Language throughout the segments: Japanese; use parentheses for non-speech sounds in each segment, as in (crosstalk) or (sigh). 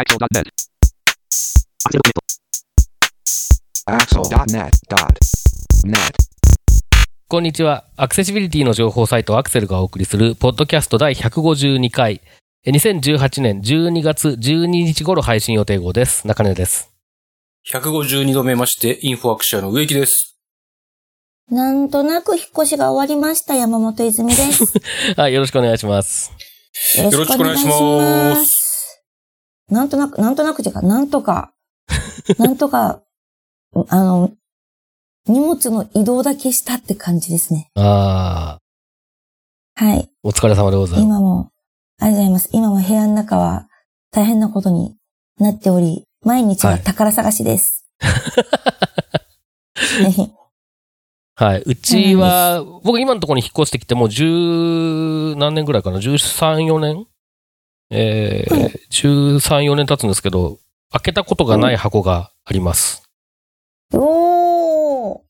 Axel.net. Axel.net.net. こんにちは。アクセシビリティの情報サイトアクセルがお送りする、ポッドキャスト第152回、え2018年12月12日頃配信予定号です。中根です。152度目まして、インフォアクシアの植木です。なんとなく引っ越しが終わりました。山本泉です。(laughs) はい、よろしくお願いします。よろしくお願いしますす。なんとなく、なんとなくてか、なんとか、(laughs) なんとか、あの、荷物の移動だけしたって感じですね。あはい。ー、お疲れ様でございます。今も、ありがとうございます。今も部屋の中は大変なことになっており、毎日は宝探しです。(laughs) はいはい。うちは、僕今のところに引っ越してきてもう十何年ぐらいかな ?13、4年えー、はい13、4年経つんですけど、開けたことがない箱があります。おー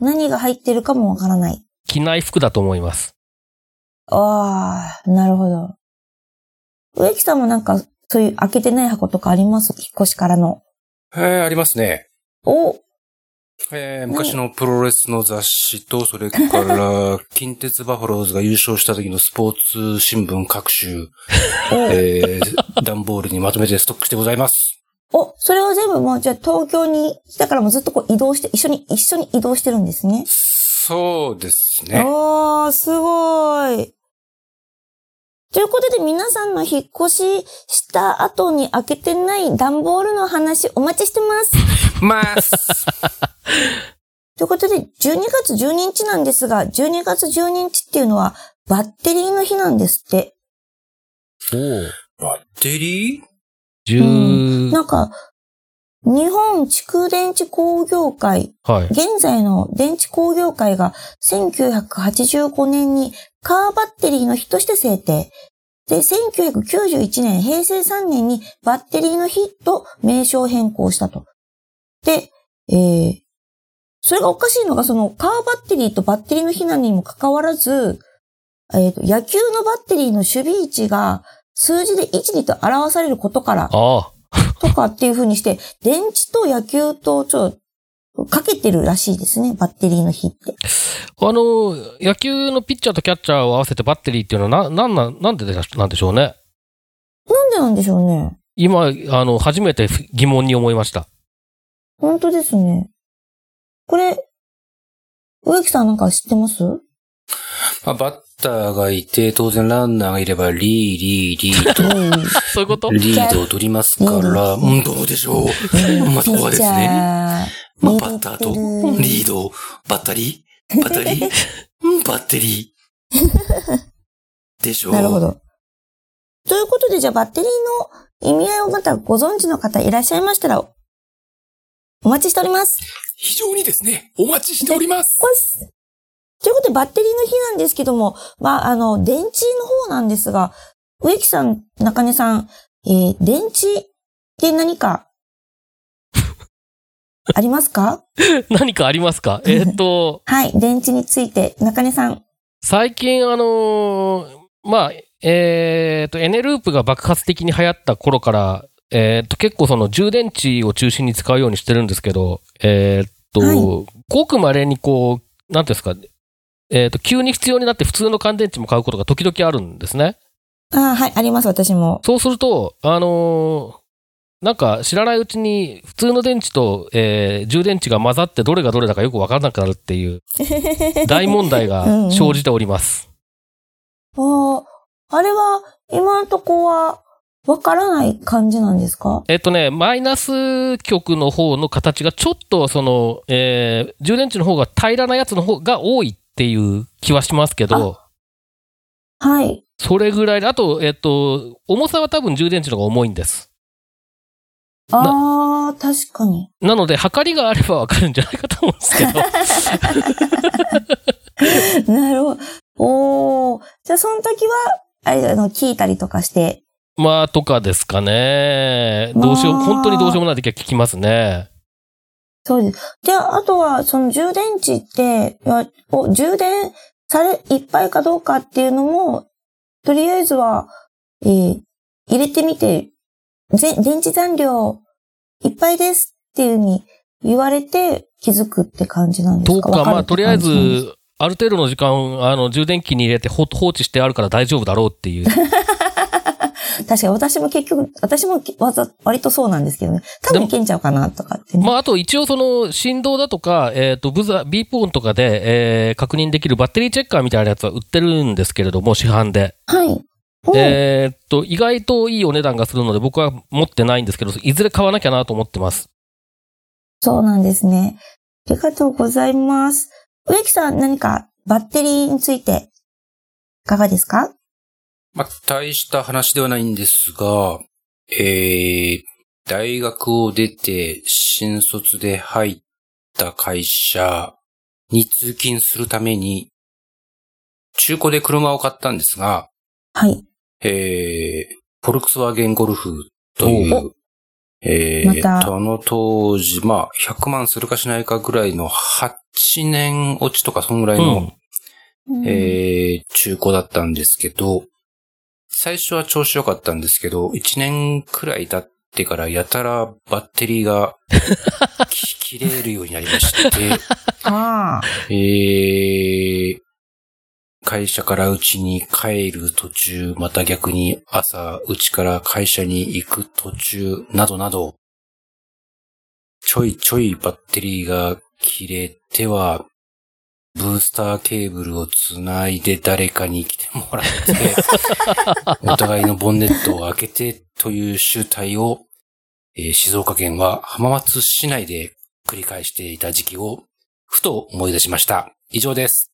何が入ってるかもわからない。着ない服だと思います。ああ、なるほど。植木さんもなんか、そういう開けてない箱とかあります？引っ越しからの。えー、ありますね。おえー、昔のプロレスの雑誌と、それから、近鉄バファローズが優勝した時のスポーツ新聞各種、(laughs) おえー、段ボールにまとめてストックしてございます。お、それは全部もう、じゃあ東京に来たからもうずっとこう移動して、一緒に、一緒に移動してるんですね。そうですね。おー、すごい。ということで皆さんの引っ越しした後に開けてない段ボールの話お待ちしてます。ます。(laughs) ということで、12月12日なんですが、12月12日っていうのはバッテリーの日なんですって。バッテリー？10、なんか、日本蓄電池工業会、はい。現在の電池工業会が1985年にカーバッテリーの日として制定。で、1991年、平成3年にバッテリーの日と名称変更したと。で、えー、それがおかしいのが、そのカーバッテリーとバッテリーの日なのにもかかわらず、えーと、野球のバッテリーの守備位置が数字で1、2と表されることから、あ (laughs) とかっていう風にして、電池と野球とちょっとかけてるらしいですね、バッテリーの日って。あ。あの、野球のピッチャーとキャッチャーを合わせてバッテリーっていうのはな、なんなん、なんででなんでしょうね。なんでなんでしょうね。今、あの、初めて疑問に思いました。本当ですね。これ、植木さんなんか知ってます？まあ、バッターがいて、当然ランナーがいれば、リー、リー、リーと、(laughs) そういうこと？リードを取りますから、うん、どうでしょう。まあ、そこはですね。まあ、バッターとリード、バッタリ？ーバッタリ？ー (laughs) うんバッテリー。でしょう。なるほ。ど。ということで、じゃあバッテリーの意味合いをまたご存知の方いらっしゃいましたら、お待ちしております。非常にですね、お待ちしております。ということで、バッテリーの日なんですけども、まあ、あの、電池の方なんですが、植木さん、中根さん、えー、電池って何か、(laughs) ありますか？何かありますか？(laughs) えーっと、はい、電池について、中根さん。最近あのーまあ、えーっと、エネループが爆発的に流行った頃から、えーっと、結構その充電池を中心に使うようにしてるんですけど、えーっと、はい。ごく稀にこう、なんていうんですか、えーっと、急に必要になって普通の乾電池も買うことが時々あるんですね。あーはい、あります、私も。そうすると、あのーなんか知らないうちに普通の電池と、えー充電池が混ざってどれがどれだかよくわからなくなるっていう (laughs) 大問題が生じております。あーあれは、今のとこは、わからない感じなんですか？えっとね、マイナス極の方の形がちょっとその、えー充電池の方が平らなやつの方が多いっていう気はしますけど、はい。それぐらいで、あと、えっと、重さは多分充電池の方が重いんです。ああ、確かに。なので、測りがあればわかるんじゃないかと思うんですけど。(laughs) なるほど。おー。じゃあ、その時は、あれ、あの、聞いたりとかして。まあ、とかですかね。どうしよう、まあ本当にどうしようもない時は聞きますね。そうです。で、あとは、その充電池って、充電され、いっぱいかどうかっていうのも、とりあえずは、えー入れてみてぜ電池残量いっぱいですっていうふうに言われて気づくって感じなんですか？どうか、まあ、とりあえずある程度の時間、あの、充電器に入れて放放置してあるから大丈夫だろうっていう。(laughs) 確かに私も結局、私もわざ、割とそうなんですけどね。多分いけんちゃうかなとかってね。まあ、あと一応その振動だとか、えっ、と、ブザー、ビープ音とかで、えー確認できるバッテリーチェッカーみたいなやつは売ってるんですけれども、市販で。はい。おえーっと、意外といいお値段がするので僕は持ってないんですけど、いずれ買わなきゃなと思ってます。そうなんですね。ありがとうございます。植木さん、何かバッテリーについて、いかがですか？まあ、大した話ではないんですが、えー、大学を出て新卒で入った会社に通勤するために、中古で車を買ったんですが、はい。えー、フォルクスワーゲンゴルフという、えー、とあの当時、まあ、100万するかしないかぐらいの8年落ちとかそんぐらいの、うん。えー、中古だったんですけど、最初は調子良かったんですけど、1年くらい経ってからやたらバッテリーが (laughs) き切れるようになりまして、(laughs) ああ。えー、会社からうちに帰る途中、また逆に朝うちから会社に行く途中、などなど、ちょいちょいバッテリーが切れては、ブースターケーブルをつないで誰かに来てもらって、(laughs) お互いのボンネットを開けてという集体を、えー静岡県は浜松市内で繰り返していた時期を、ふと思い出しました。以上です。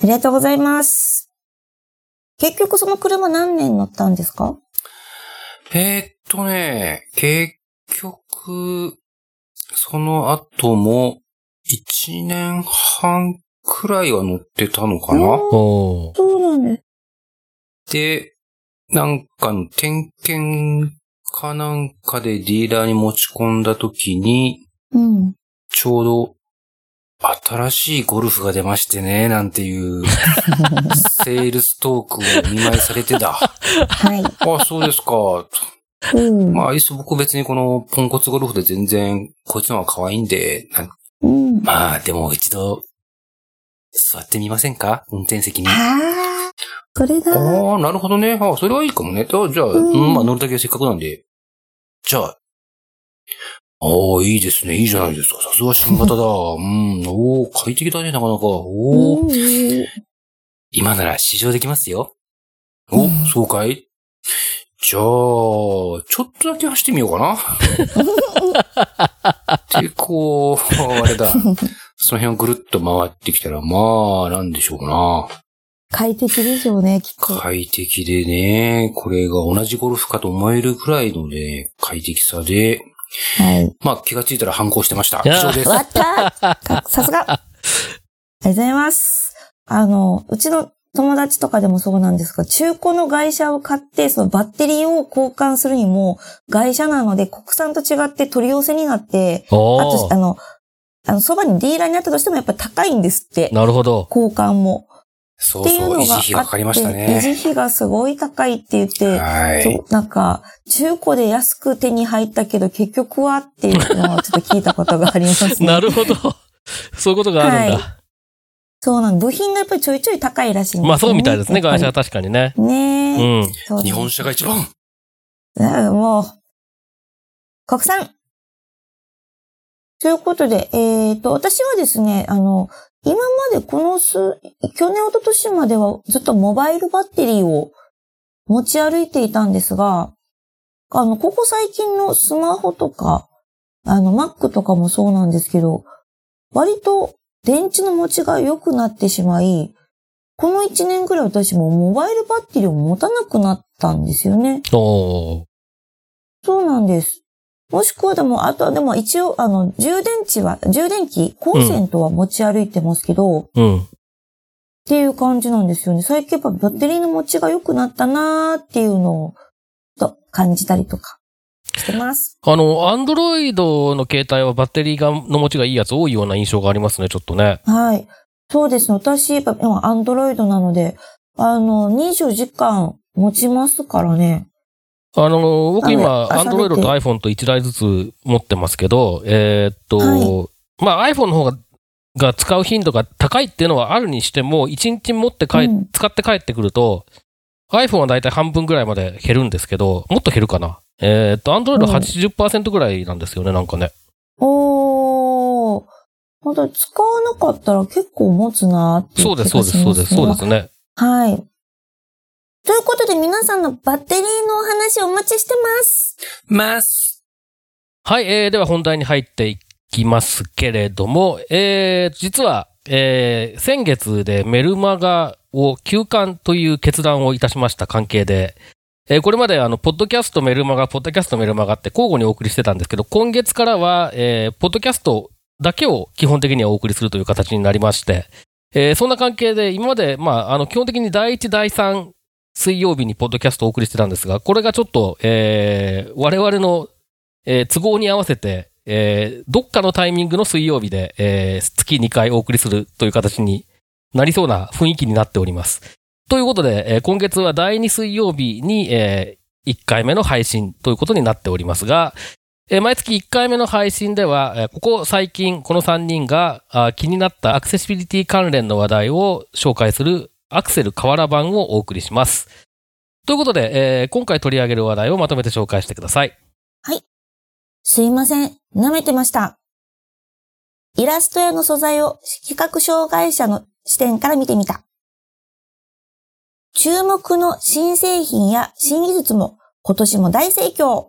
ありがとうございます。結局その車何年乗ったんですか？えーっとね、結局、その後も、一年半くらいは乗ってたのかな、そうなんです。で、なんかの点検かなんかでディーラーに持ち込んだ時に、うん。ちょうど、新しいゴルフが出ましてね、なんていう、(laughs) セールストークをお見舞いされてだ。はい。あ、そうですか。うん。まあ、いっそ僕別にこのポンコツゴルフで全然、こいつの方が可愛いんで、うん。まあ、でも一度、座ってみませんか？運転席に。あああ、それだ。あ、なるほどね。あそれはいいかもね。あじゃあ、うんうん、まあ乗るだけせっかくなんで。じゃあ、ああ、いいですね。いいじゃないですか。さすが新型だ。うん、おお快適だね、なかなか。おお、うん今なら試乗できますよ。お、うんそうかい？じゃあ、ちょっとだけ走ってみようかな。(laughs) で、こう、あれだ。その辺をぐるっと回ってきたら、まあ、なんでしょうな。快適でしょうね、きっと。快適でね、これが同じゴルフかと思えるくらいのね、快適さで、はい。まあ気がついたら反抗してました。いや以上です。わったか (laughs) さすがありがとうございます。あの、うちの友達とかでもそうなんですが、中古の外車を買って、そのバッテリーを交換するにも、外車なので国産と違って取り寄せになって、あと、あの、あの、そばにディーラーになったとしてもやっぱ高いんですって。なるほど。交換も。そうそう、っていうの維持費がかかりました維ね。持費がすごい高いって言って、はい。そうなんか、中古で安く手に入ったけど、結局はっていうのをちょっと聞いたことがありますね。(laughs) なるほど。そういうことがあるんだ。そうなの。部品がやっぱりちょいちょい高いらしいんですよね。まあそうみたいですね、会社は確かにね。ねえ。うん。そう日本車が一番ねもう、国産ということで、えっ、と、私はですね、あの、今までこの数、去年、一昨年まではずっとモバイルバッテリーを持ち歩いていたんですが、あの、ここ最近のスマホとか、あの、Mac とかもそうなんですけど、割と電池の持ちが良くなってしまい、この1年くらい私もモバイルバッテリーを持たなくなったんですよね。そうなんです。もしくはでも、あとはでも一応、あの、充電池は、充電器、コンセントは持ち歩いてますけど、っうん。ていう感じなんですよね。最近やっぱバッテリーの持ちが良くなったなーっていうのを、と感じたりとかしてます。あの、アンドロイドの携帯はバッテリーがの持ちがいいやつ多いような印象がありますね、ちょっとね。はい。そうですね。私、やっぱ今、アンドロイドなので、あの、24時間持ちますからね。あの、僕今、あれ Android と iPhone と1台ずつ持ってますけど、えーっと、はいまあ iPhone の方が、が使う頻度が高いっていうのはあるにしても、1日持って帰、うん使って帰ってくると、iPhone はだいたい半分ぐらいまで減るんですけど、もっと減るかな。えーっと、Android うん80%ぐらいなんですよね、なんかね。おー。本当に使わなかったら結構持つなーってそうです、そうです、そうです、そうですね。はい。ということで皆さんのバッテリーのお話お待ちしてます。ます。はい、えー、では本題に入っていきますけれども、えー、実は、えー、先月でメルマガを休刊という決断をいたしました関係で、えーこれまであの、ポッドキャストメルマガ、ポッドキャストメルマガって交互にお送りしてたんですけど、今月からは、えー、ポッドキャストだけを基本的にはお送りするという形になりまして、えーそんな関係で、今まで、まあ、あの、基本的に第1、第3水曜日にポッドキャストをお送りしてたんですが、これがちょっと、えー、我々のえー都合に合わせて、えーどっかのタイミングの水曜日で、えー月2回お送りするという形になりそうな雰囲気になっております。ということで、えー今月は第2水曜日に、え1回目の配信ということになっておりますが、えー毎月1回目の配信では、えーここ最近この3人があ気になったアクセシビリティ関連の話題を紹介するアクセル河原版をお送りします。ということで、えー今回取り上げる話題をまとめて紹介してください。はいすいません。舐めてました。イラスト屋の素材を視覚障害者の視点から見てみた。注目の新製品や新技術も今年も大盛況。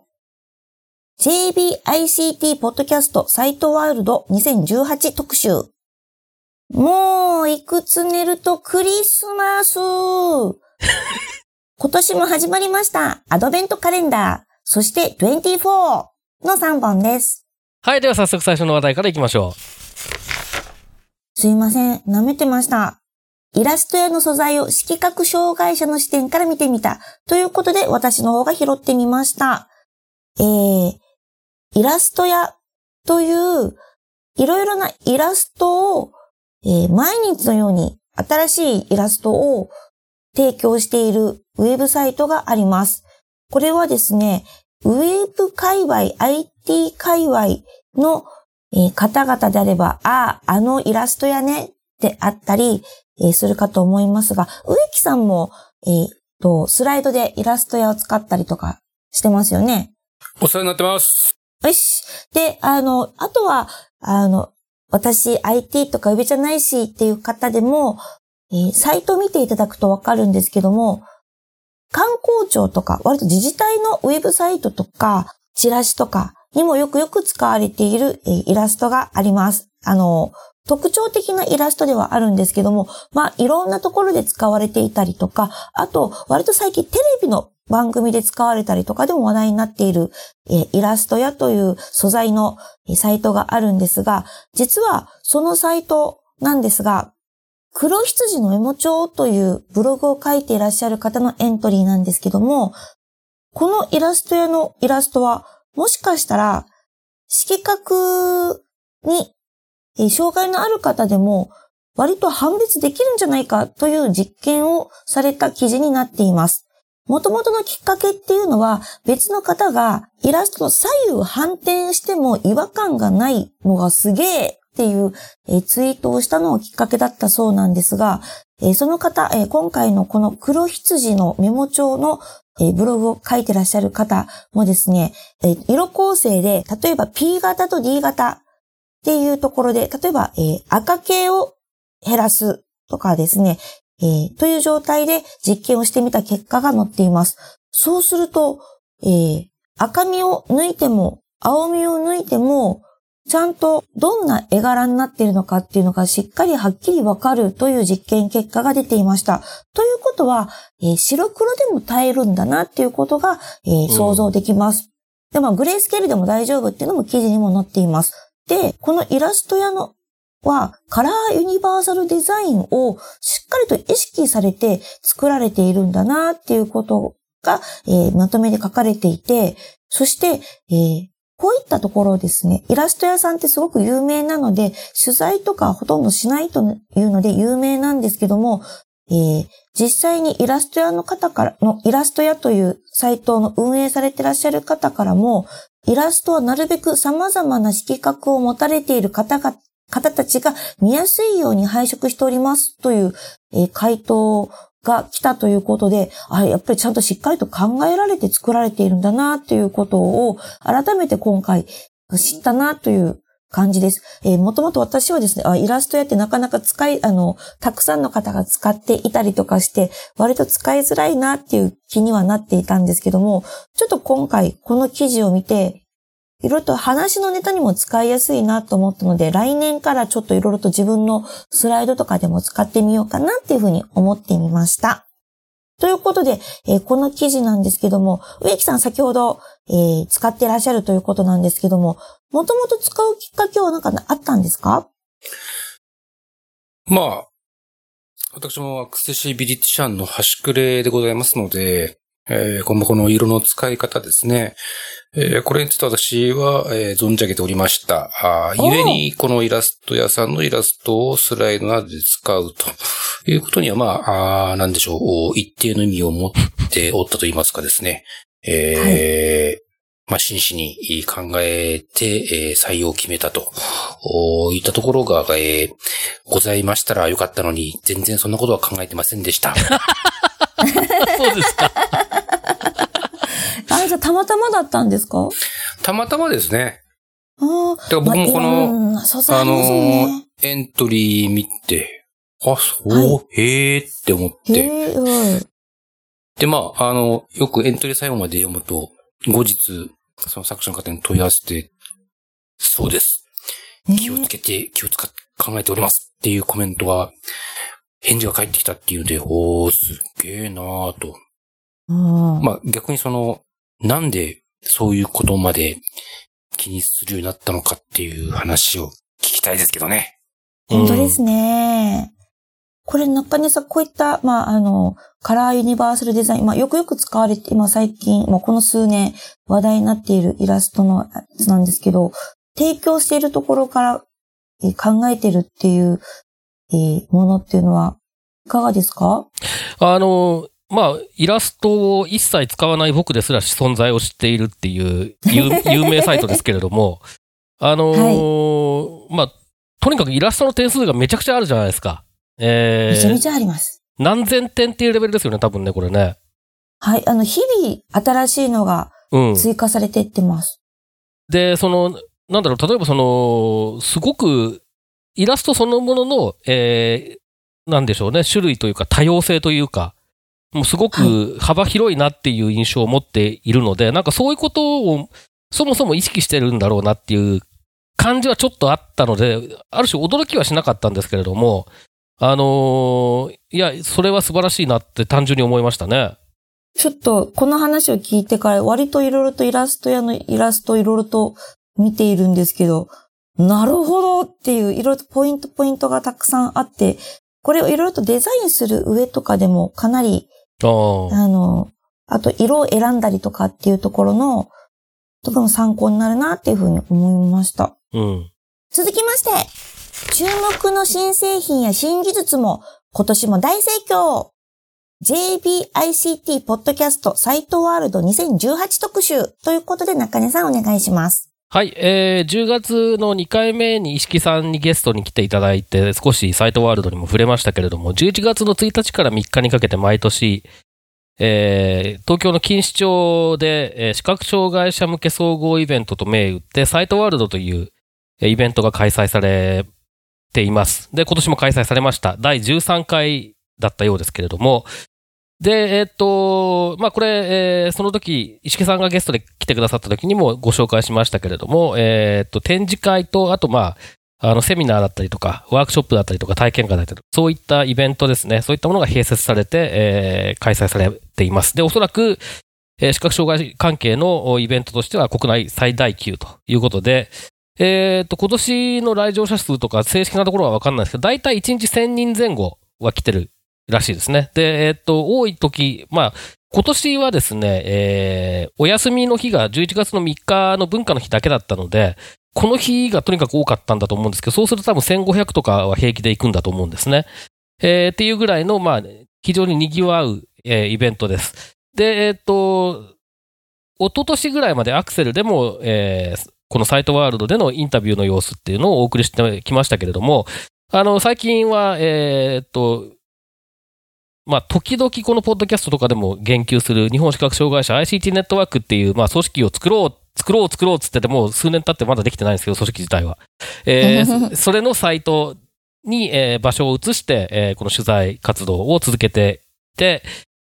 JBICT ポッドキャストサイトワールド2018特集。もういくつ寝るとクリスマス。今年も始まりました。アドベントカレンダー。そして24の3本です。はい、では早速最初の話題からいきましょすいません。舐めてました。イラスト屋の素材を色覚障害者の視点から見てみた。ということで私の方が拾ってみました。えー、イラスト屋といういろいろなイラストを、えー毎日のように新しいイラストを提供しているウェブサイトがあります。これはですね、ウェブ界隈、IT 界隈の、えー方々であれば、ああ、あのイラストやね、であったり、えーするかと思いますが、植木さんも、えーと、スライドでイラスト屋を使ったりとかしてますよね。お世話になってます。よし。で、あの、あとは、あの、私 IT とかウェブじゃないしっていう方でも、えーサイト見ていただくとわかるんですけども、観光庁とか、割と自治体のウェブサイトとか、チラシとかにもよくよく使われている、えーイラストがあります。あの、特徴的なイラストではあるんですけども、まあ、いろんなところで使われていたりとか、あと、割と最近テレビの番組で使われたりとかでも話題になっている、えイラスト屋という素材のえサイトがあるんですが、実はそのサイトなんですが、黒羊のメモ帳というブログを書いていらっしゃる方のエントリーなんですけども、このイラスト屋のイラストは、もしかしたら、色覚にえ障害のある方でも割と判別できるんじゃないかという実験をされた記事になっています。元々のきっかけっていうのは別の方がイラストの左右反転しても違和感がないのがすげえっていうツイートをしたのをきっかけだったそうなんですが、その方、今回のこの黒羊のメモ帳のブログを書いてらっしゃる方もですね、色構成で例えば P 型と D 型っていうところで、例えば、赤系を減らすとかですね、えーという状態で実験をしてみた結果が載っています。そうすると、えー赤みを抜いても、青みを抜いても、ちゃんとどんな絵柄になっているのかっていうのがしっかりはっきりわかるという実験結果が出ていました。ということは、えー白黒でも耐えるんだなっていうことが、えーうん想像できます。で、まあ、グレースケールでも大丈夫っていうのも記事にも載っています。で、このイラスト屋のは、カラーユニバーサルデザインをしっかりと意識されて作られているんだなっていうことが、えーまとめで書かれていて、そして、えーこういったところですね、イラスト屋さんってすごく有名なので、取材とかほとんどしないというので有名なんですけども、えー、実際にイラスト屋の方からの、イラスト屋というサイトの運営されていらっしゃる方からも、イラストはなるべく様々な色覚を持たれている方が、方たちが見やすいように配色しておりますという、えー、回答が来たということで、あやっぱりちゃんとしっかりと考えられて作られているんだなということを改めて今回知ったなという感じです。えー、もともと私はですね、イラストやってなかなか使い、あの、たくさんの方が使っていたりとかして、割と使いづらいなっていう気にはなっていたんですけども、ちょっと今回この記事を見て、いろいろと話のネタにも使いやすいなと思ったので、来年からちょっといろいろと自分のスライドとかでも使ってみようかなっていうふうに思ってみました。ということで、えー、この記事なんですけども、植木さん先ほど、えー、使ってらっしゃるということなんですけども、もともと使うきっかけは何かあったんですか？まあ、私もアクセシビリティシャンの端くれでございますので、えー、このこの色の使い方ですね。えー、これについて私は、えー、存じ上げておりました。あゆえに、このイラスト屋さんのイラストをスライドなどで使うということには、まあ、あなんでしょう、一定の意味を持っておったと言いますかですね。えー、はいまあ、真摯に考えて、えー、採用を決めたといったところが、えー、ございましたらよかったのに、全然そんなことは考えてませんでした。(laughs) (laughs) (laughs) そうですか。たまたまだったんですか？たまたまですね。ああ。僕もこの、まあ、あの、エントリー見て、あ、そう、はい、へーって思って。で、まあ、あの、よくエントリー最後まで読むと、後日、その作者の方に問い合わせて、そうです。気をつけて、気を使って考えておりますっていうコメントが、返事が返ってきたっていうので、おー、すげえなーと。まあ逆にその、なんでそういうことまで気にするようになったのかっていう話を聞きたいですけどね。本当ですね。これ中根さん、こういった、まあ、あの、カラーユニバーサルデザイン、まあ、よくよく使われて、今最近、まあ、この数年話題になっているイラストのやつなんですけど、提供しているところから、えー、考えてるっていう、えー、ものっていうのは、いかがですか？あの、まあ、イラストを一切使わない僕ですら存在を知っているっていう (laughs) 有名サイトですけれども、あのーはい、まあ、とにかくイラストの点数がめちゃくちゃあるじゃないですか。えー、めちゃめちゃあります。何千点っていうレベルですよね、多分ね、これね。はい、あの、日々新しいのが追加されていってます。うん、で、その、なんだろう、例えばその、すごく、イラストそのものの、えー、なんでしょうね、種類というか多様性というか、もうすごく幅広いなっていう印象を持っているので、はい、なんかそういうことをそもそも意識してるんだろうなっていう感じはちょっとあったので、ある種驚きはしなかったんですけれども、あのー、いや、それは素晴らしいなって単純に思いましたね。ちょっと、この話を聞いてから割といろいろとイラスト屋のイラストいろいろと見ているんですけど、なるほどっていういろいろとポイントポイントがたくさんあって、これをいろいろとデザインする上とかでもかなりあの、あと色を選んだりとかっていうところの、とかも参考になるなっていうふうに思いました。うん。続きまして、注目の新製品や新技術も今年も大盛況 JBICT ポッドキャストサイトワールド2018特集ということで中根さんお願いします。はい、えー、10月の2回目に石木さんにゲストに来ていただいて、少しサイトワールドにも触れましたけれども、11月の1日から3日にかけて毎年、えー、東京の錦糸町で、えー、視覚障害者向け総合イベントと銘打って、サイトワールドという、えー、イベントが開催されています。で、今年も開催されました。第13回だったようですけれども、で、えっ、と、まあ、これ、えー、その時、石木さんがゲストで来てくださった時にもご紹介しましたけれども、えっ、と、展示会と、あと、まあ、あの、セミナーだったりとか、ワークショップだったりとか、体験会だったりとか、そういったイベントですね、そういったものが併設されて、えー、開催されています。で、おそらく、えー、視覚障害関係のイベントとしては国内最大級ということで、えっ、と、今年の来場者数とか正式なところはわかんないですけど、だいたい1日1000人前後は来てるらしいですね。で、えっと、多い時、まあ、今年はですね、えー、お休みの日が11月の3日の文化の日だけだったので、この日がとにかく多かったんだと思うんですけど、そうすると多分1500とかは平気で行くんだと思うんですね。えーっていうぐらいの、まあ、非常に賑わう、えーイベントです。で、えっ、と、一昨年ぐらいまでアクセルでも、えーこのサイトワールドでのインタビューの様子っていうのをお送りしてきましたけれども、あの、最近は、えーっと、まあ、時々このポッドキャストとかでも言及する日本視覚障害者 ICT ネットワークっていう、まあ、組織を作ろう、作ろう、作ろうっつっててもう数年経ってまだできてないんですけど、組織自体は。えー (laughs) それのサイトに、えー場所を移して、えーこの取材活動を続けていて、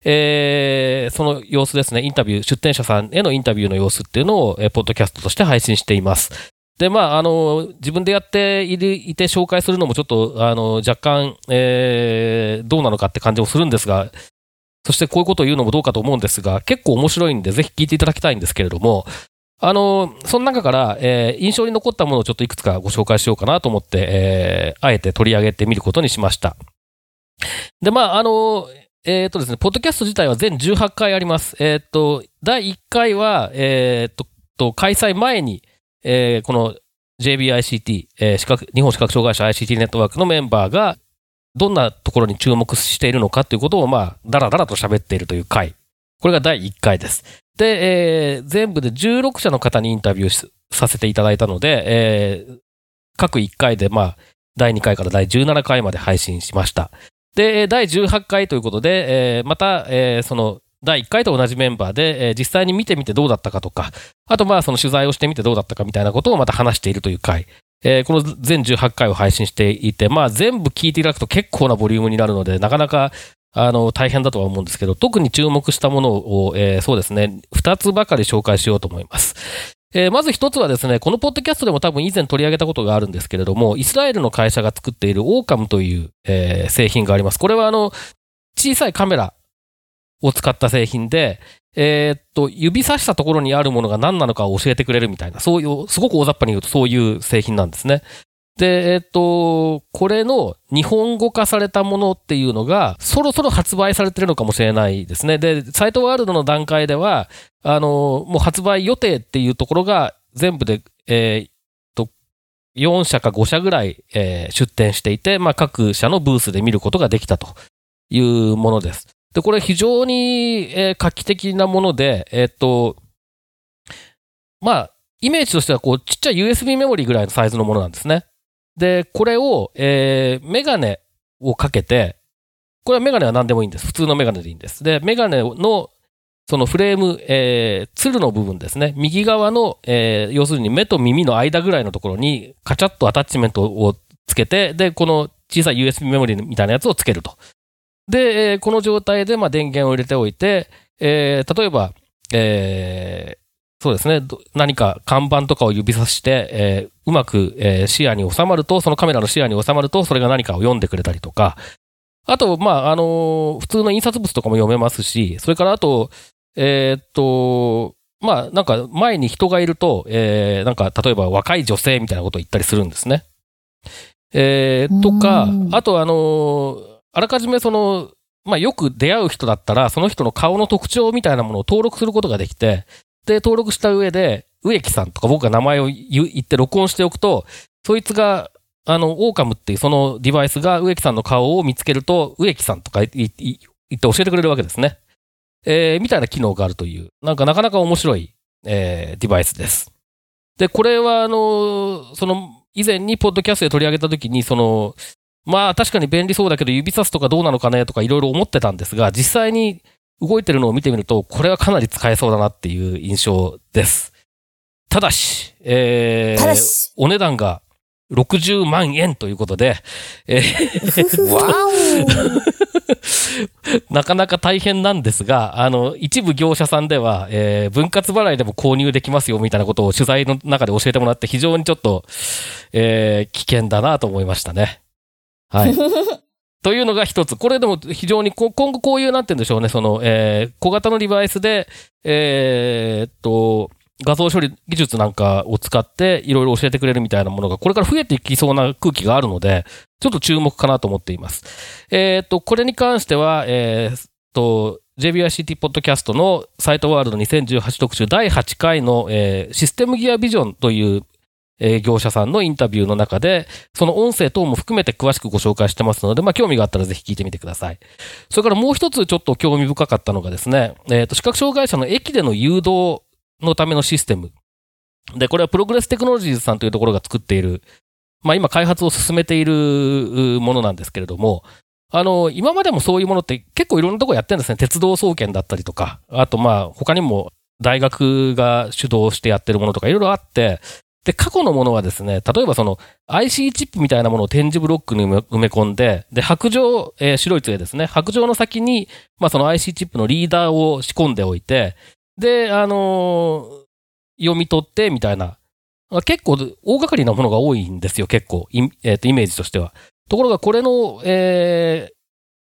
えーその様子ですね、インタビュー、出展者さんへのインタビューの様子っていうのを、えーポッドキャストとして配信しています。で、まあ、あの、自分でやっている、いて紹介するのもちょっと、あの、若干、えーどうなのかって感じもするんですが、そしてこういうことを言うのもどうかと思うんですが、結構面白いんで、ぜひ聞いていただきたいんですけれども、あの、その中から、えー印象に残ったものをちょっといくつかご紹介しようかなと思って、えーあえて取り上げてみることにしました。で、まあ、あの、えっ、とですね、ポッドキャスト自体は全18回あります。えっ、と、第1回は、えっ、と、と開催前に、えーこの JBICT、えー、日本視覚障害者 ICT ネットワークのメンバーが、どんなところに注目しているのかということを、まあ、だらだらと喋っているという回。これが第1回です。で、えー全部で16社の方にインタビューさせていただいたので、えー各1回で、まあ、第2回から第17回まで配信しました。で、第18回ということで、えーまた、えーその、第1回と同じメンバーで、えー実際に見てみてどうだったかとか、あとまあその取材をしてみてどうだったかみたいなことをまた話しているという回。えーこの全18回を配信していて、まあ全部聞いていただくと結構なボリュームになるので、なかなか、あの、大変だとは思うんですけど、特に注目したものを、えーそうですね、2つばかり紹介しようと思います。えーまず1つはですね、このポッドキャストでも多分以前取り上げたことがあるんですけれども、イスラエルの会社が作っているオーカムという、えー製品があります。これはあの、小さいカメラを使った製品で、えーっと、指さしたところにあるものが何なのかを教えてくれるみたいな、そういう、すごく大雑把に言うとそういう製品なんですね。で、えっと、これの日本語化されたものっていうのが、そろそろ発売されてるのかもしれないですね。で、サイトワールドの段階では、あの、もう発売予定っていうところが全部で、えーっと、4社か5社ぐらい、えー出展していて、まあ、各社のブースで見ることができたというものです。で、これ非常に、えー画期的なもので、えーっと、まあ、イメージとしては、こう、ちっちゃい USB メモリーぐらいのサイズのものなんですね。で、これを、えーメガネをかけて、これはメガネは何でもいいんです。普通のメガネでいいんです。で、メガネの、そのフレーム、えー、ツルの部分ですね。右側の、えー要するに目と耳の間ぐらいのところに、カチャッとアタッチメントをつけて、で、この小さい USB メモリーみたいなやつをつけると。で、えーこの状態で、まあ、電源を入れておいて、えー例えば、えーそうですね、ど何か看板とかを指さして、えーうまく、えー視野に収まると、そのカメラの視野に収まると、それが何かを読んでくれたりとか、あと、まあ、あのー普通の印刷物とかも読めますし、それからあと、えーっと、まあ、なんか前に人がいると、えーなんか例えば若い女性みたいなことを言ったりするんですね。えーとかう、んあとあのーあらかじめその、まあ、よく出会う人だったら、その人の顔の特徴みたいなものを登録することができて、で、登録した上で、植木さんとか僕が名前を言って録音しておくと、そいつが、あの、オーカムっていうそのデバイスが植木さんの顔を見つけると、植木さんとか言い言い言って教えてくれるわけですね。えーみたいな機能があるという、なんかなかなか面白い、えーデバイスです。で、これは、あの、その、以前にポッドキャストで取り上げたときに、その、まあ確かに便利そうだけど指さすとかどうなのかねとかいろいろ思ってたんですが、実際に動いてるのを見てみると、これはかなり使えそうだなっていう印象です。ただし、えーお値段が60万円ということで、えーわ (laughs) なかなか大変なんですが、あの、一部業者さんでは、えー分割払いでも購入できますよみたいなことを取材の中で教えてもらって非常にちょっと、えー危険だなと思いましたね。はい。(laughs) というのが一つ。これでも非常に今後こういう、なんて言うんでしょうね、その、えー小型のデバイスで、えーっと、画像処理技術なんかを使っていろいろ教えてくれるみたいなものがこれから増えていきそうな空気があるので、ちょっと注目かなと思っています。えーっと、これに関しては、えーっと、JBICT ポッドキャストのサイトワールド2018特集第8回の、えーシステムギアビジョンというえ業者さんのインタビューの中で、その音声等も含めて詳しくご紹介してますので、まあ、興味があったらぜひ聞いてみてください。それからもう一つちょっと興味深かったのがですね、えっ、と、視覚障害者の駅での誘導のためのシステム。で、これはプログレステクノロジーズさんというところが作っている、まあ今開発を進めているものなんですけれども、あの、今までもそういうものって結構いろんなところやってるんですね。鉄道総研だったりとか、あとまあ他にも大学が主導してやってるものとかいろいろあって、で、過去のものはですね、例えばその IC チップみたいなものを点字ブロックに埋め込んで、で、白状、えー白い杖ですね。白状の先に、まあその IC チップのリーダーを仕込んでおいて、で、あのー読み取ってみたいな。まあ結構大掛かりなものが多いんですよ、結構。イ,、えーとイメージとしては。ところがこれの、えー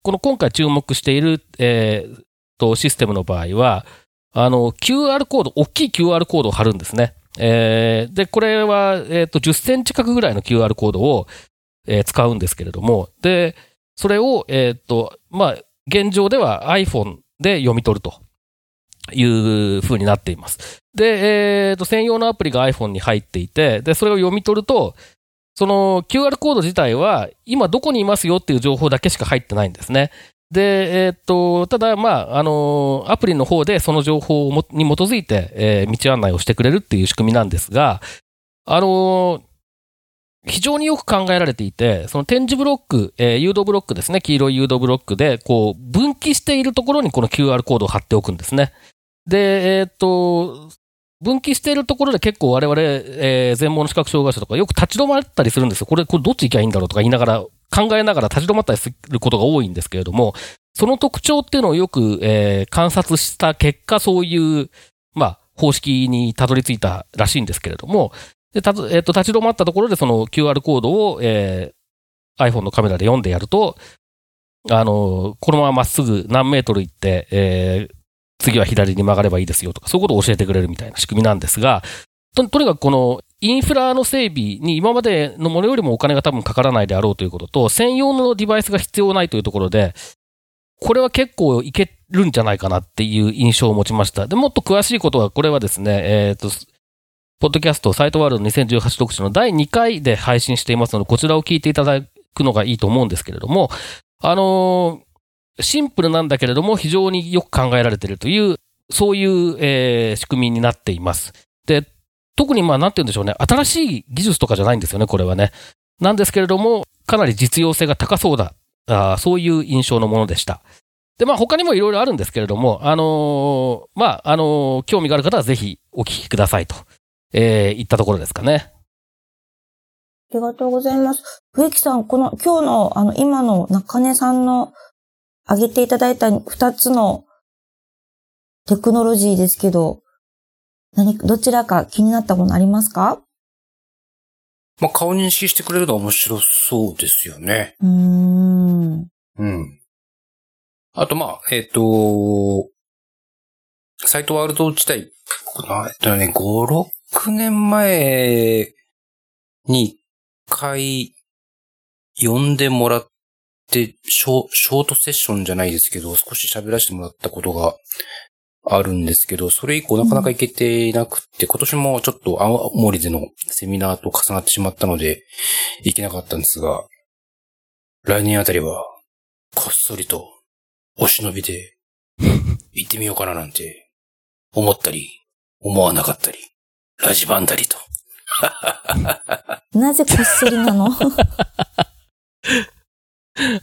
この今回注目している、えーと、システムの場合は、あの、QR コード、大きい QR コードを貼るんですね。えーで、これは、えっ、と、10センチ角ぐらいの QR コードを、えー使うんですけれども、で、それを、えっ、と、まあ、現状では iPhone で読み取るという風になっています。で、えっ、と、専用のアプリが iPhone に入っていて、で、それを読み取ると、その QR コード自体は今どこにいますよっていう情報だけしか入ってないんですね。で、えっ、と、ただ、まあ、あのアプリの方でその情報に基づいて、えー道案内をしてくれるっていう仕組みなんですが、あの非常によく考えられていて、その点字ブロック、えー誘導ブロックですね、黄色い誘導ブロックで、こう、分岐しているところにこの QR コードを貼っておくんですね。で、えっ、と、分岐しているところで結構我々、えー全盲の視覚障害者とかよく立ち止まったりするんですよ。これ、これどっち行きゃいいんだろうとか言いながら、考えながら立ち止まったりすることが多いんですけれども、その特徴っていうのをよく、えー観察した結果、そういう、まあ、方式にたどり着いたらしいんですけれども、で、た、えっ、と、立ち止まったところでその QR コードを、えー iPhone のカメラで読んでやると、あの、このまままっすぐ何メートル行って、えー次は左に曲がればいいですよとか、そういうことを教えてくれるみたいな仕組みなんですが、ととにかくこのインフラの整備に今までのものよりもお金が多分かからないであろうということと、専用のデバイスが必要ないというところで、これは結構いけるんじゃないかなっていう印象を持ちました。で、もっと詳しいことは、これはですね、えっ、と、ポッドキャストサイトワールド2018特集の第2回で配信していますので、こちらを聞いていただくのがいいと思うんですけれども、あのーシンプルなんだけれども、非常によく考えられているという、そういう、えー仕組みになっています。で、特にまあ、なんて言うんでしょうね、新しい技術とかじゃないんですよね、これはね。なんですけれども、かなり実用性が高そうだ、あそういう印象のものでした。で、まあ、他にもいろいろあるんですけれども、あのーまあ、あのー興味がある方はぜひお聞きくださいと、えー、言ったところですかね。ありがとうございます。植木さん、この今日の、あの、今の中根さんの挙げていただいた二つのテクノロジーですけど、何、どちらか気になったものありますか？まあ、顔認識してくれるのは面白そうですよね。うーん。うん。あと、まあ、えっ、と、サイトワールド自体、なえっとね、5、6年前に一回呼んでもらって、ショショートセッションじゃないですけど、少し喋らせてもらったことがあるんですけど、それ以降なかなか行けていなくって、今年もちょっと青森でのセミナーと重なってしまったので、行けなかったんですが、来年あたりは、こっそりと、お忍びで、行ってみようかななんて、思ったり、思わなかったり、ラジバンダリと。(laughs) なぜこっそりなの？(laughs)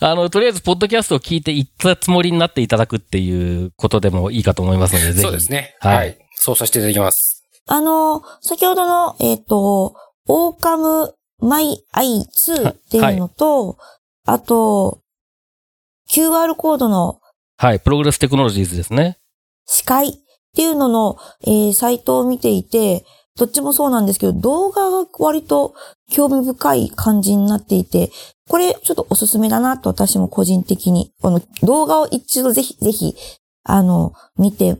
あの、とりあえず、ポッドキャストを聞いて行ったつもりになっていただくっていうことでもいいかと思いますので、ぜひ。そうですね。はいはい。そうさせていただきます。あの、先ほどの、えっ、と、 OrCam MyEye 2っていうのと、あと、QR コードのはい、プログレステクノロジーズですね。 shikAI っていうのの、えーサイトを見ていて、どっちもそうなんですけど、動画が割と興味深い感じになっていて、これちょっとおすすめだなと私も個人的に、この動画を一度ぜひぜひ、あの、見て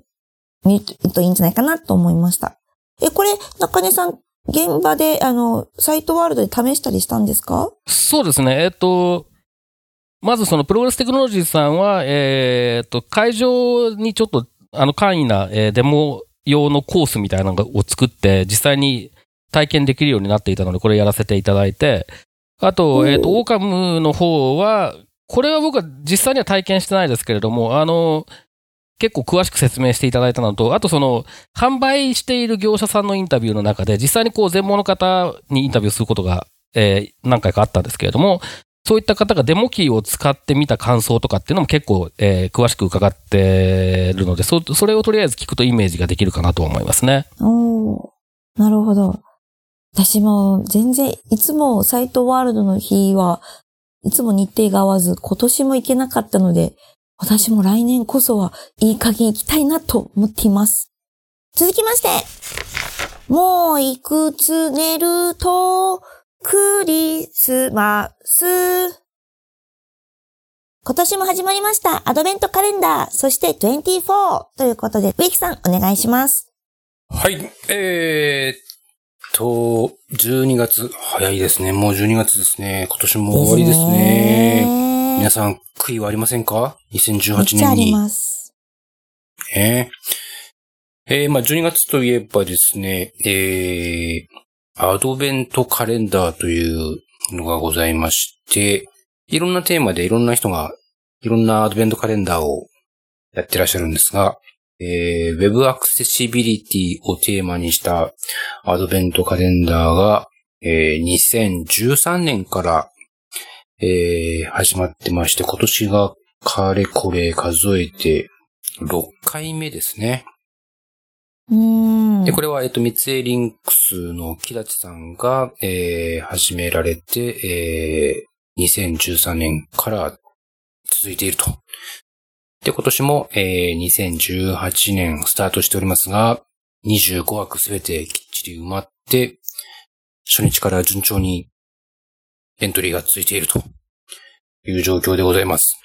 みるといいんじゃないかなと思いました。え、これ、中根さん、現場で、あの、サイトワールドで試したりしたんですか？そうですね。えっ、と、まずそのプログレステクノロジーさんは、えっ、と、会場にちょっと、あの、簡易な、えーデモ用のコースみたいなのを作って、実際に体験できるようになっていたので、これやらせていただいて、あと、えっ、と、オーカムの方は、これは僕は実際には体験してないですけれども、あの、結構詳しく説明していただいたのと、あとその、販売している業者さんのインタビューの中で、実際にこう、全盲の方にインタビューすることが、えー、何回かあったんですけれども、そういった方がデモキーを使ってみた感想とかっていうのも結構、えー、詳しく伺ってるので、そ、それをとりあえず聞くとイメージができるかなと思いますね。おなるほど。私も全然、いつもサイトワールドの日はいつも日程が合わず、今年も行けなかったので、私も来年こそはいい加減行きたいなと思っています。続きまして、もういくつ寝ると、クリスマス。今年も始まりましたアドベントカレンダー、そして24ということで、植木さんお願いします。はい、えー、と、12月、早いですね。もう12月ですね。今年も終わりですね。皆さん、悔いはありませんか ?2018 年に。あります。えー、えー、まあ12月といえばですね、えー、アドベントカレンダーというのがございまして、いろんなテーマでいろんな人がいろんなアドベントカレンダーをやってらっしゃるんですが、えー、Web アクセシビリティをテーマにしたアドベントカレンダーが、えー、2013年から、えー、始まってまして、今年がかれこれ数えて6回目ですね。で、これは、えっと、三井リンクスの木立さんが、えー、始められて、えー、2013年から続いているとで、今年も、えー、2018年スタートしておりますが、25枠すべてきっちり埋まって、初日から順調にエントリーがついているという状況でございます。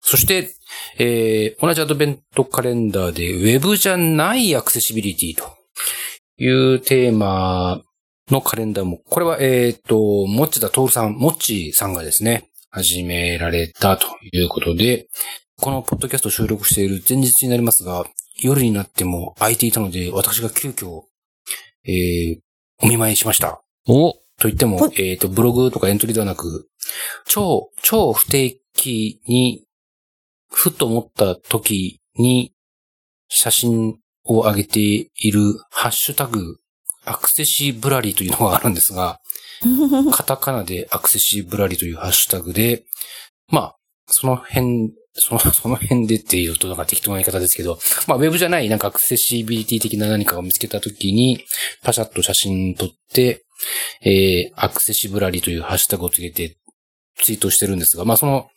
そして、えー、同じアドベントカレンダーで Web じゃないアクセシビリティというテーマのカレンダーも、これは、えっ、ー、と、もっちだとおるさん、もっちさんがですね、始められたということで、このポッドキャスト収録している前日になりますが、夜になっても空いていたので、私が急遽、えー、お見舞いしました。おと言っても、えっ、ー、と、ブログとかエントリーではなく、超、超不定期に、ふと思った時に、写真を上げているハッシュタグ、アクセシブラリというのがあるんですが、(laughs) カタカナでアクセシブラリというハッシュタグで、まあ、その辺その、(laughs) その辺でっていうとなんか適当な言い方ですけど、まあ、ウェブじゃないなんかアクセシビリティ的な何かを見つけたときに、パシャッと写真撮って、えー、アクセシブラリというハッシュタグをつけてツイートしてるんですが、まあ、その、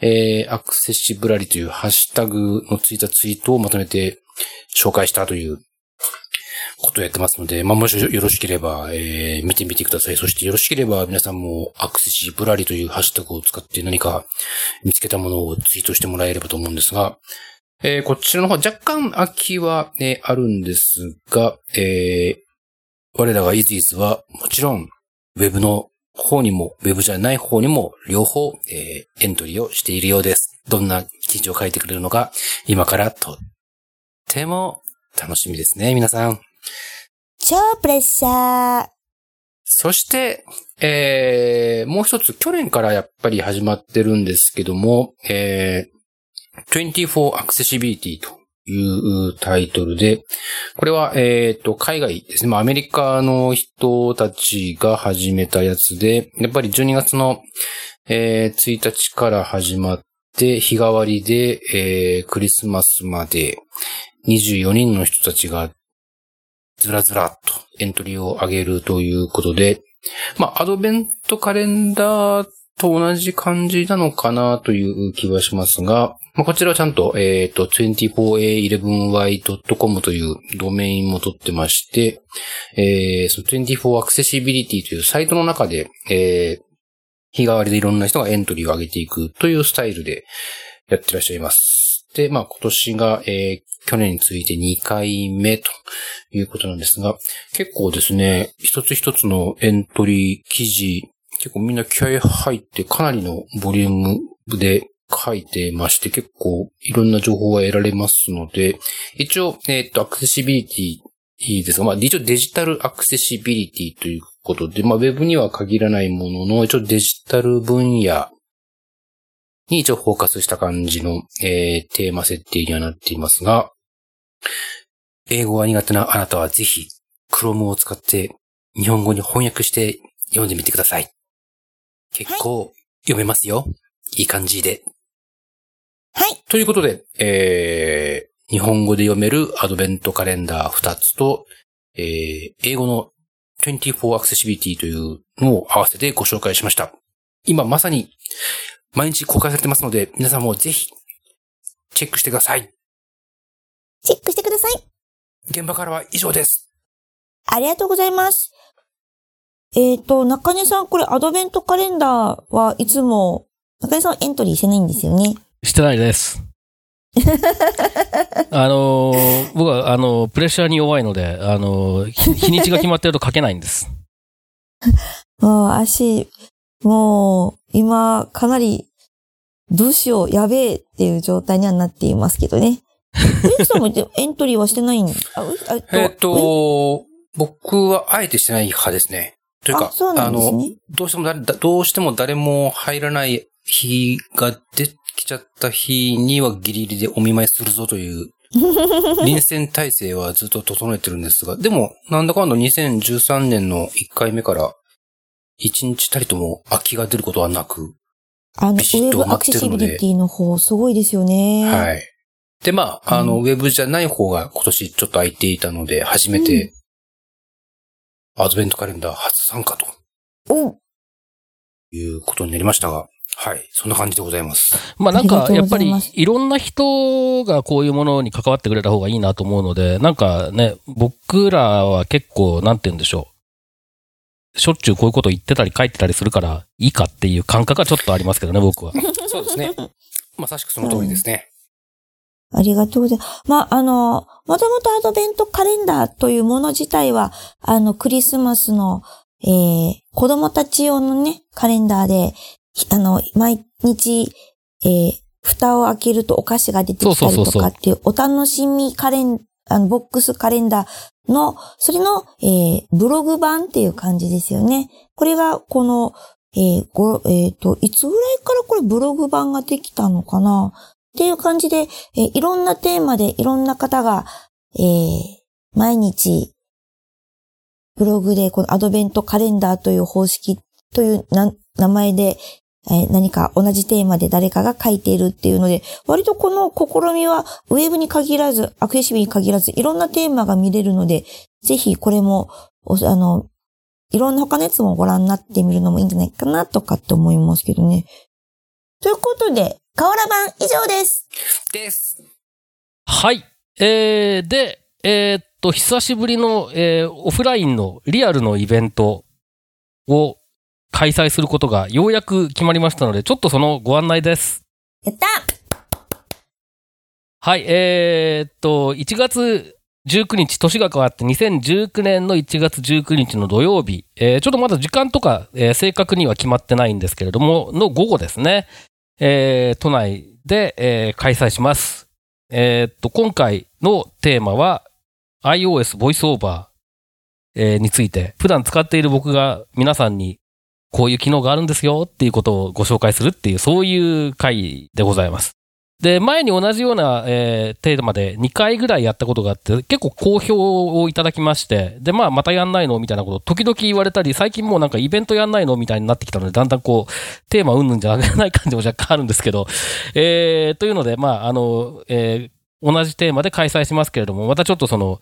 えー、アクセシブラリというハッシュタグのついたツイートをまとめて紹介したということをやってますので、まあ、もしよろしければ、えー、見てみてください。そしてよろしければ皆さんもアクセシブラリというハッシュタグを使って何か見つけたものをツイートしてもらえればと思うんですが、えー、こちらの方若干空きは、ね、あるんですが、えー、我らがイズイズはもちろん Web の方にも、Web じゃない方にも両方、えー、エントリーをしているようです。どんな記事を書いてくれるのか今からとっても楽しみですね、皆さん。超プレッシャー。そして、えー、もう一つ、去年からやっぱり始まってるんですけども、えー、24 Accessibility というタイトルで、これは、えっ、と、海外ですね。まあ、アメリカの人たちが始めたやつで、やっぱり12月の、えー、1日から始まって、日替わりで、えー、クリスマスまで24人の人たちがずらずらっとエントリーを上げるということで、まあ、アドベントカレンダーと同じ感じなのかなという気はしますが、まあ、こちらはちゃんと、えっ、ー、と、24a11y.com というドメインも取ってまして、えー、その24 Accessibility というサイトの中で、えー、日替わりでいろんな人がエントリーを上げていくというスタイルでやってらっしゃいます。で、まあ今年が、えー、去年について2回目ということなんですが、結構ですね、一つ一つのエントリー記事、結構みんな気合入ってかなりのボリュームで書いてまして、結構いろんな情報が得られますので、一応、えっ、ー、と、アクセシビリティですが、まあ、一応デジタルアクセシビリティということで、まあ、ウェブには限らないものの、一応デジタル分野に一応フォーカスした感じの、えー、テーマ設定にはなっていますが、英語が苦手なあなたはぜひ、Chrome を使って日本語に翻訳して読んでみてください。結構読めますよ。いい感じで。はい。ということで、えー、日本語で読めるアドベントカレンダー2つと、えー、英語の24 Accessibility というのを合わせてご紹介しました。今まさに毎日公開されてますので、皆さんもぜひチェックしてください。チェックしてください。現場からは以上です。ありがとうございます。えっ、と、中根さん、これアドベントカレンダーはいつも、中根さんはエントリーしてないんですよね？してないです。(laughs) あのー僕は、あのープレッシャーに弱いので、あのー日日にちが決まってると書けないんです。(laughs) もう足、もう、今、かなり、どうしよう、やべえっていう状態にはなっていますけどね。(laughs) ウエクさんもエントリーはしてないんあ、うあえっ、と、僕はあえてしてない派ですね。というかあ、ねの、どうしても誰、だどうしても誰も入らない日が出てきちゃった日にはギリギリでお見舞いするぞという、(laughs) 臨戦態勢はずっと整えてるんですが、でも、なんだかんだ2013年の1回目から、1日たりとも空きが出ることはなく、あの、ウビシッとェブアクセシビリティの方、すごいですよね。はい。で、まあ、あの、うんウェブじゃない方が今年ちょっと空いていたので、初めて、アドベントカレンダー初参加とおいうことになりましたが、はい。そんな感じでございます。まあなんか、やっぱりいろんな人がこういうものに関わってくれた方がいいなと思うので、なんかね、僕らは結構、なんて言うんでしょう。しょっちゅうこういうこと言ってたり書いてたりするから、いいかっていう感覚がちょっとありますけどね、僕は。(laughs) そうですね。まさしくその通りですね。ありがとうございます。まあ、あの、もともとアドベントカレンダーというもの自体は、あの、クリスマスの、えー、子供たち用のね、カレンダーで、ひあの、毎日、えー、蓋を開けるとお菓子が出てきたりとかっていう、お楽しみカレン、あの、ボックスカレンダーの、それの、えー、ブログ版っていう感じですよね。これが、この、えー、ご、えっ、と、いつぐらいからこれブログ版ができたのかな？っていう感じで、えいろんなテーマでいろんな方が、えー毎日、ブログでこのアドベントカレンダーという方式という名前で、えー何か同じテーマで誰かが書いているっていうので、割とこの試みはウェブに限らず、アクセシビに限らず、いろんなテーマが見れるので、ぜひこれも、あの、いろんな他のやつもご覧になってみるのもいいんじゃないかなとかって思いますけどね。ということで、河原版以上です。です。はい。えー、で、えーっと、久しぶりの、えーオフラインのリアルのイベントを開催することがようやく決まりましたので、ちょっとそのご案内です。やったはい、えーっと、1月19日、年が変わって2019年の1月19日の土曜日、えーちょっとまだ時間とか、えー正確には決まってないんですけれども、の午後ですね、えー都内で、えー開催します。えーっと、今回のテーマは iOS ボイスオーバー、えーについて、普段使っている僕が皆さんにこういう機能があるんですよっていうことをご紹介するっていう、そういう回でございます。で、前に同じような、えーテーマで2回ぐらいやったことがあって、結構好評をいただきまして、で、まあ、またやんないのみたいなこと、時々言われたり、最近もうなんかイベントやんないのみたいになってきたので、だんだんこう、テーマうんぬんじゃない感じも若干あるんですけど、えー、というので、まあ、あの、えー同じテーマで開催しますけれども、またちょっとその、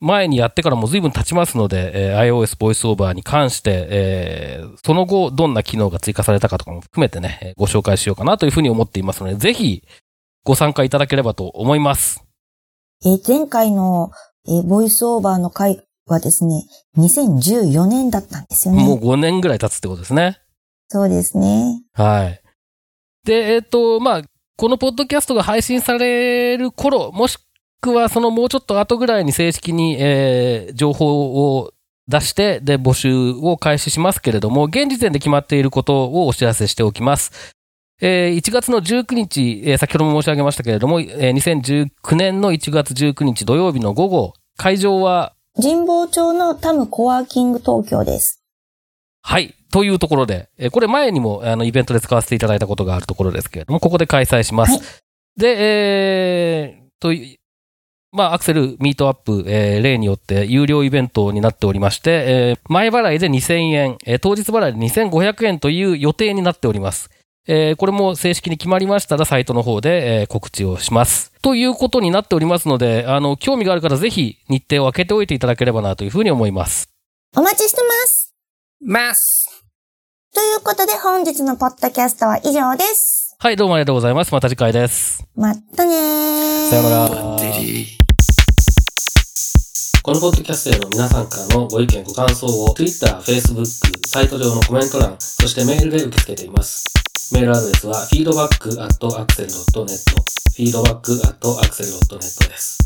前にやってからも随分経ちますので、えー iOS ボイスオーバーに関して、えーその後どんな機能が追加されたかとかも含めてね、ご紹介しようかなというふうに思っていますので、ぜひご参加いただければと思います。えー前回の、えーボイスオーバーの回はですね、2014年だったんですよね。もう5年ぐらい経つってことですね。そうですね。はい。で、えっ、と、まあ、このポッドキャストが配信される頃、もしくはそのもうちょっと後ぐらいに正式に、えー情報を出して、で、募集を開始しますけれども、現時点で決まっていることをお知らせしておきます。えー1月の19日、えー先ほども申し上げましたけれども、えー2019年の1月19日土曜日の午後、会場は？神保町のタムコワーキング東京です。はい。というところで、えーこれ前にもあのイベントで使わせていただいたことがあるところですけれども、ここで開催します。はいで、えー、という、まあ、アクセルミートアップ、えー例によって有料イベントになっておりまして、えー前払いで2000円、えー当日払いで2500円という予定になっております。えーこれも正式に決まりましたら、サイトの方で、えー告知をします。ということになっておりますので、あの、興味がある方ぜひ日程を空けておいていただければなというふうに思います。お待ちしてます。ます。ということで本日のポッドキャストは以上です。はい、どうもありがとうございます。また次回です。またねー。さよならバッテリー。このポッドキャストへの皆さんからのご意見、ご感想を Twitter、Facebook、サイト上のコメント欄、そしてメールで受け付けています。メールアドレスは feedback.axel.net feedback.axel.net です。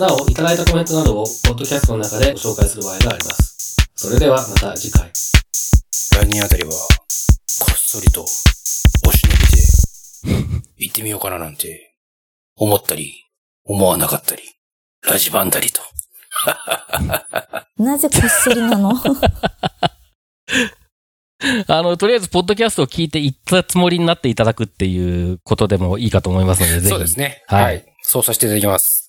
なお、いただいたコメントなどをポッドキャストの中でご紹介する場合があります。それではまた次回。来年あたりは、こっそりと、お忍びで、行ってみようかななんて、思ったり、思わなかったり、ラジバンダリと。(laughs) なぜこっそりなの？(laughs) あの、とりあえず、ポッドキャストを聞いて行ったつもりになっていただくっていうことでもいいかと思いますので、ぜひ。そうですね。はいはい。そうさせていただきます。